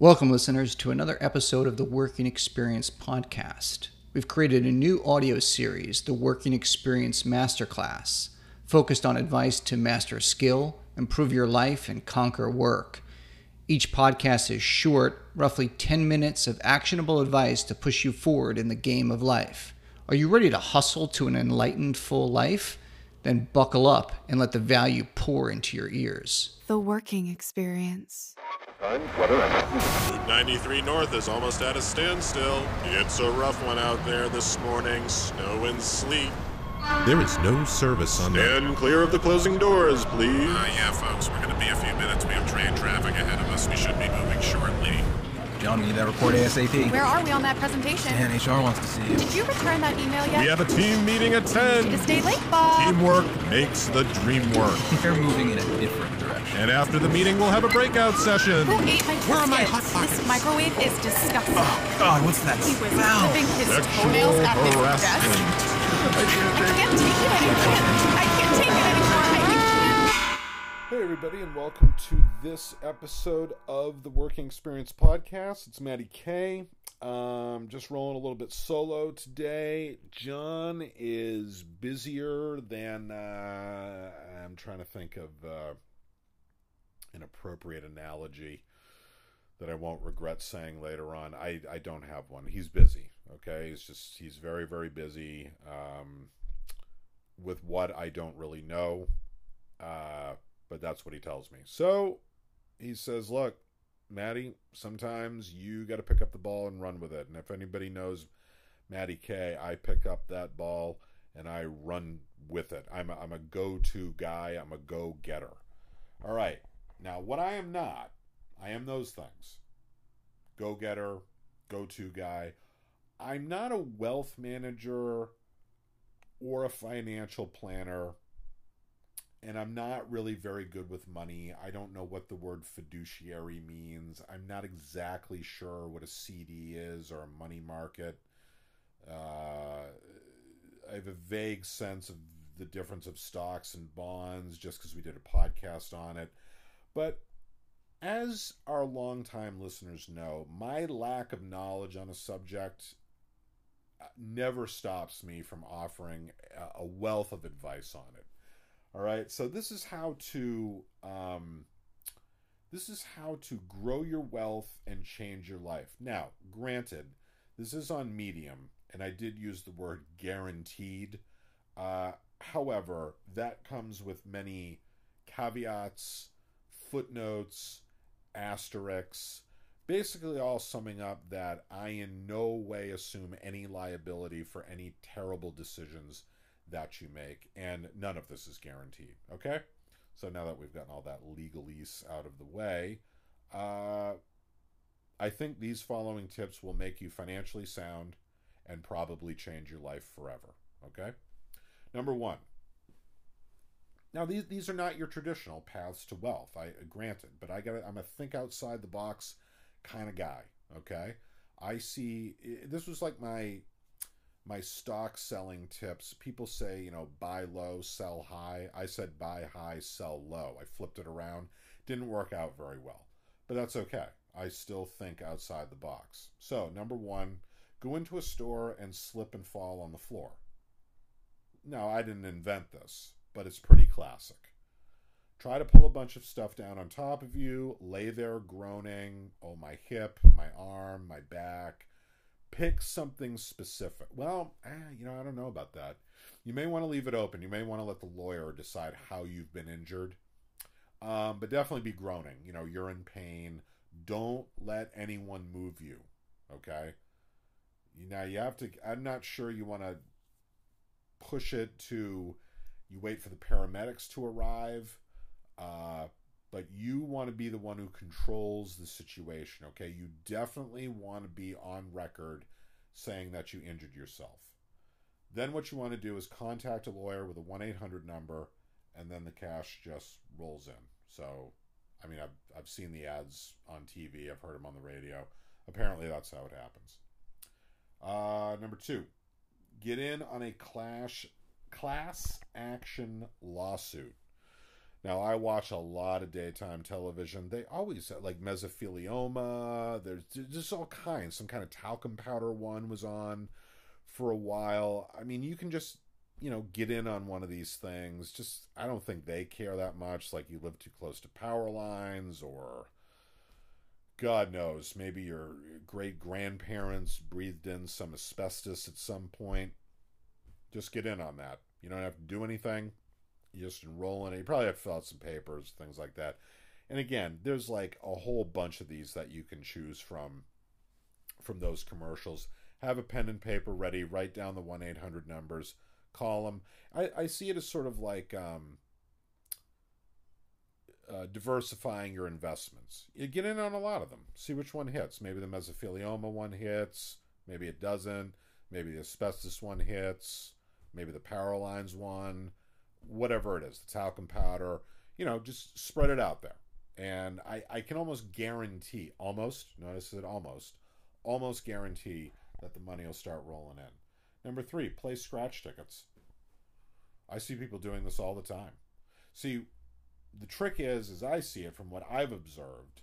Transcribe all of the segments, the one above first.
Welcome, listeners, to another episode of the Working Experience podcast. We've created a new audio series, the Working Experience Masterclass, focused on advice to master skill, improve your life, and conquer work. Each podcast is short, roughly 10 minutes of actionable advice to push you forward in the game of life. Are you ready to hustle to an enlightened, full life? Then buckle up and let the value pour into your ears. The working experience. Route 93 North is almost at a standstill. It's a rough one out there this morning, snow and sleet. There is no service on the. Stand clear of the closing doors, please. Uh, yeah, folks, we're going to be a few minutes. We have train traffic ahead of us. We should be moving shortly. John, we need that report ASAP. Where are we on that presentation? And HR wants to see you. Did you return that email yet? We have a team meeting at 10. It stayed late, Bob. Teamwork makes the dream work. They're moving in a different direction. And after the meeting, we'll have a breakout session. Who ate my Where are my biscuits? hot This microwave is disgusting. Oh, God, what's that He was smell? clipping his Sexual toenails at his harassment. desk. I can't take it anymore. I can't take it anymore. I. Hey, everybody, and welcome to this episode of the Working Experience Podcast. It's Matty K. Um, just rolling a little bit solo today. John is busier than uh, I'm trying to think of uh, an appropriate analogy that I won't regret saying later on. I, I don't have one. He's busy. Okay, he's just he's very very busy um, with what I don't really know. Uh, but that's what he tells me. So he says, "Look, Maddie, sometimes you got to pick up the ball and run with it. And if anybody knows Maddie K, I pick up that ball and I run with it. I'm a, I'm a go-to guy. I'm a go-getter. All right. Now, what I am not, I am those things. Go-getter, go-to guy. I'm not a wealth manager or a financial planner and I'm not really very good with money. I don't know what the word fiduciary means. I'm not exactly sure what a CD is or a money market. Uh, I have a vague sense of the difference of stocks and bonds just because we did a podcast on it. But as our longtime listeners know, my lack of knowledge on a subject uh, never stops me from offering a- a wealth of advice on it. All right, so this is how to um, this is how to grow your wealth and change your life. Now, granted, this is on Medium, and I did use the word guaranteed. Uh, however, that comes with many caveats, footnotes, asterisks, basically all summing up that I in no way assume any liability for any terrible decisions that you make, and none of this is guaranteed. Okay? So now that we've gotten all that legalese out of the way, uh, I think these following tips will make you financially sound and probably change your life forever. Okay? Number one. Now these these are not your traditional paths to wealth. I granted, but I got I'm a think outside the box kind of guy. Okay, I see. This was like my my stock selling tips. People say, you know, buy low, sell high. I said buy high, sell low. I flipped it around. Didn't work out very well, but that's okay. I still think outside the box. So, number one, go into a store and slip and fall on the floor. No, I didn't invent this, but it's pretty classic. Try to pull a bunch of stuff down on top of you, lay there groaning, oh, my hip, my arm, my back pick something specific. Well, eh, you know, I don't know about that. You may want to leave it open. You may want to let the lawyer decide how you've been injured. Um, but definitely be groaning. You know, you're in pain. Don't let anyone move you. Okay. Now you have to. I'm not sure you want to push it to. You wait for the paramedics to arrive. Uh, but you want to be the one who controls the situation, okay? You definitely want to be on record saying that you injured yourself. Then what you want to do is contact a lawyer with a 1 800 number, and then the cash just rolls in. So, I mean, I've, I've seen the ads on TV, I've heard them on the radio. Apparently, that's how it happens. Uh, number two, get in on a clash, class action lawsuit. Now I watch a lot of daytime television. They always like mesothelioma. There's just all kinds. Some kind of talcum powder one was on for a while. I mean, you can just you know get in on one of these things. Just I don't think they care that much. Like you live too close to power lines or. God knows, maybe your great grandparents breathed in some asbestos at some point. Just get in on that. You don't have to do anything. You just enroll in it. You probably have to fill out some papers, things like that. And again, there's like a whole bunch of these that you can choose from from those commercials. Have a pen and paper ready. Write down the one eight hundred numbers. Call them. I, I see it as sort of like um, uh, diversifying your investments. You get in on a lot of them. See which one hits. Maybe the mesothelioma one hits. Maybe it doesn't. Maybe the asbestos one hits. Maybe the power lines one. Whatever it is, the talcum powder. You know, just spread it out there. And I, I can almost guarantee, almost, notice it almost, almost guarantee that the money will start rolling in. Number three, play scratch tickets. I see people doing this all the time. See, the trick is, as I see it from what I've observed,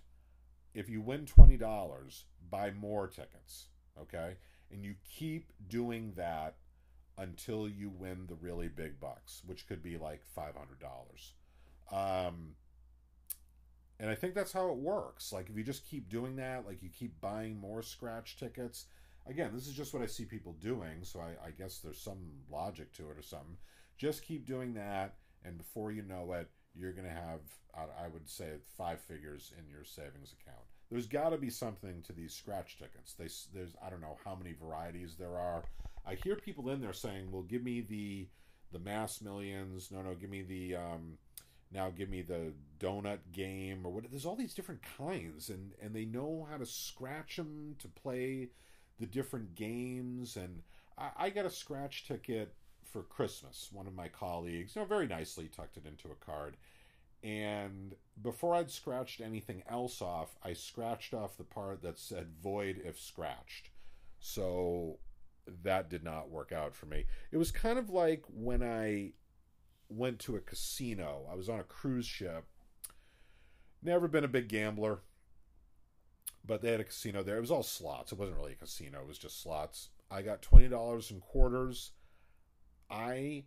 if you win twenty dollars, buy more tickets. Okay, and you keep doing that until you win the really big bucks, which could be like five hundred dollars. Um, and I think that's how it works. Like if you just keep doing that, like you keep buying more scratch tickets. Again, this is just what I see people doing, so I, I guess there's some logic to it or something. Just keep doing that, and before you know it, you're going to have, I would say, five figures in your savings account. There's got to be something to these scratch tickets. They, there's, I don't know how many varieties there are. I hear people in there saying, "Well, give me the the Mass millions. No, no, give me the um, now give me the donut game or what. There's all these different kinds, and and they know how to scratch them to play the different games. And I, I got a scratch ticket for Christmas. One of my colleagues, you know, very nicely tucked it into a card. And before I'd scratched anything else off, I scratched off the part that said void if scratched. So that did not work out for me. It was kind of like when I went to a casino. I was on a cruise ship. Never been a big gambler, but they had a casino there. It was all slots. It wasn't really a casino, it was just slots. I got $20 in quarters. I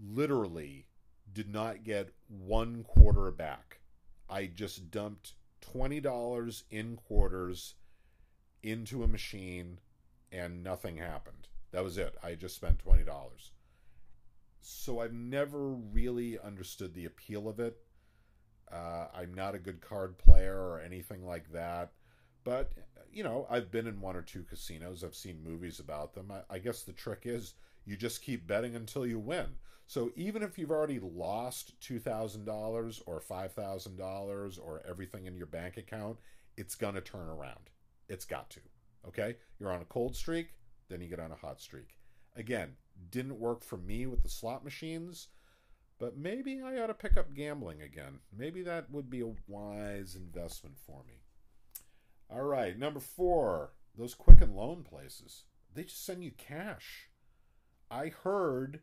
literally did not get one quarter back. I just dumped $20 in quarters into a machine and nothing happened. That was it. I just spent $20. So I've never really understood the appeal of it. Uh, I'm not a good card player or anything like that. But, you know, I've been in one or two casinos. I've seen movies about them. I, I guess the trick is you just keep betting until you win. So even if you've already lost $2,000 or $5,000 or everything in your bank account, it's going to turn around. It's got to. Okay? You're on a cold streak, then you get on a hot streak. Again, didn't work for me with the slot machines, but maybe I ought to pick up gambling again. Maybe that would be a wise investment for me. All right, number four, those quick and Loan places. They just send you cash. I heard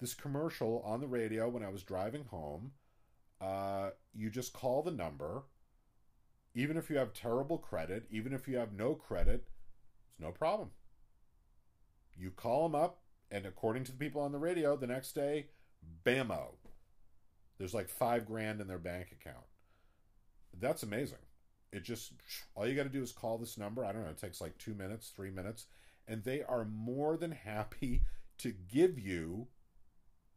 this commercial on the radio when I was driving home. Uh, you just call the number even if you have terrible credit, even if you have no credit, it's no problem. You call them up, and according to the people on the radio, the next day, bammo, there's like five grand in their bank account. That's amazing. It just, all you got to do is call this number. I don't know, it takes like two minutes, three minutes, and they are more than happy to give you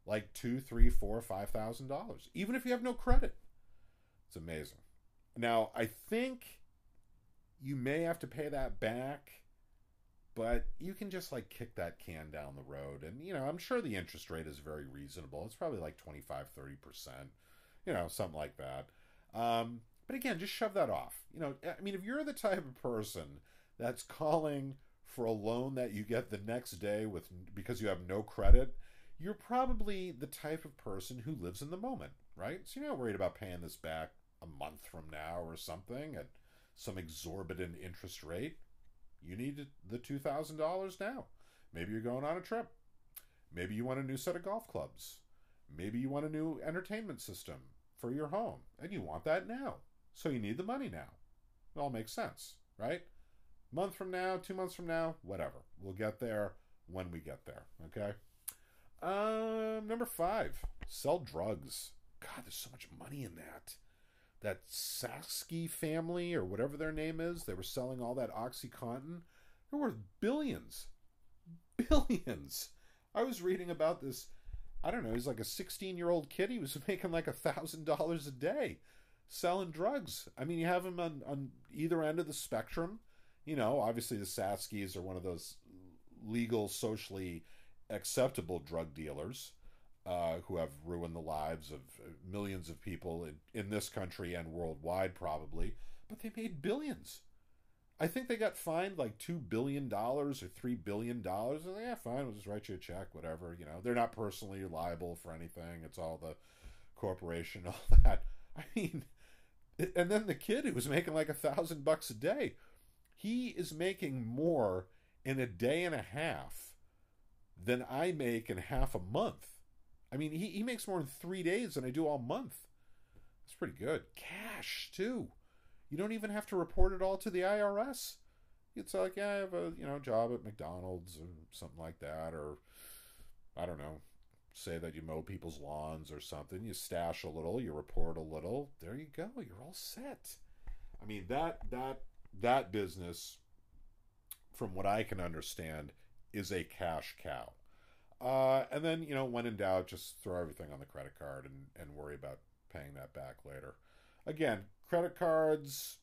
like two, three, four, five thousand dollars, even if you have no credit. It's amazing. Now, I think you may have to pay that back, but you can just like kick that can down the road. And, you know, I'm sure the interest rate is very reasonable. It's probably like 25, 30%, you know, something like that. Um, but again, just shove that off. You know, I mean, if you're the type of person that's calling for a loan that you get the next day with because you have no credit, you're probably the type of person who lives in the moment, right? So you're not worried about paying this back a month from now or something at some exorbitant interest rate, you need the $2,000 now. Maybe you're going on a trip. Maybe you want a new set of golf clubs. Maybe you want a new entertainment system for your home and you want that now. So you need the money now. It all makes sense, right? Month from now, two months from now, whatever. We'll get there when we get there, okay? Um, number five, sell drugs. God, there's so much money in that. That Sasky family or whatever their name is, they were selling all that Oxycontin. They're worth billions. Billions. I was reading about this. I don't know. He's like a 16 year old kid. He was making like a thousand dollars a day selling drugs. I mean, you have him on, on either end of the spectrum. You know, obviously the Saskys are one of those legal, socially acceptable drug dealers uh, who have ruined the lives of uh, millions of people in, in this country and worldwide, probably. But they made billions. I think they got fined like two billion dollars or three billion dollars. And yeah, fine, we'll just write you a check, whatever. You know, they're not personally liable for anything. It's all the corporation, all that. I mean, and then the kid who was making like a thousand bucks a day, he is making more in a day and a half than I make in half a month. I mean, he, he makes more in three days than I do all month. It's pretty good. Cash too. You don't even have to report it all to the IRS. It's like, yeah, I have a you know job at McDonald's or something like that, or I don't know, say that you mow people's lawns or something. You stash a little, you report a little. There you go. You're all set. I mean that that that business, from what I can understand, is a cash cow. Uh, and then you know, when in doubt, just throw everything on the credit card and and worry about paying that back later. Again, credit cards,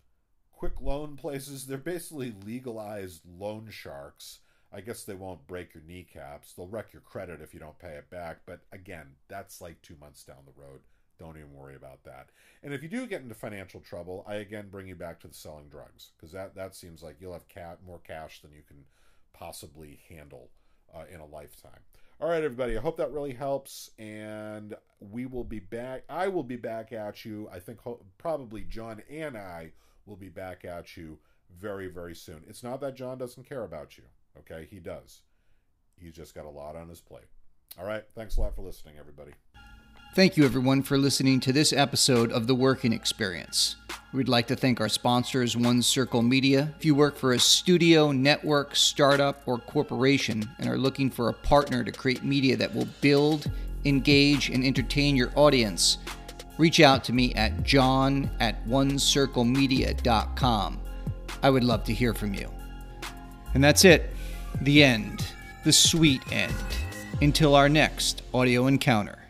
quick loan places, they're basically legalized loan sharks. I guess they won't break your kneecaps. They'll wreck your credit if you don't pay it back. But again, that's like two months down the road. Don't even worry about that. And if you do get into financial trouble, I again bring you back to the selling drugs because that that seems like you'll have cat more cash than you can possibly handle uh, in a lifetime. All right, everybody. I hope that really helps, and we will be back. I will be back at you. I think ho- probably John and I will be back at you very, very soon. It's not that John doesn't care about you. Okay, he does. He's just got a lot on his plate. All right. Thanks a lot for listening, everybody. Thank you, everyone, for listening to this episode of The Working Experience. We'd like to thank our sponsors, One Circle Media. If you work for a studio, network, startup, or corporation and are looking for a partner to create media that will build, engage, and entertain your audience, reach out to me at john at onecirclemedia.com. I would love to hear from you. And that's it. The end. The sweet end. Until our next audio encounter.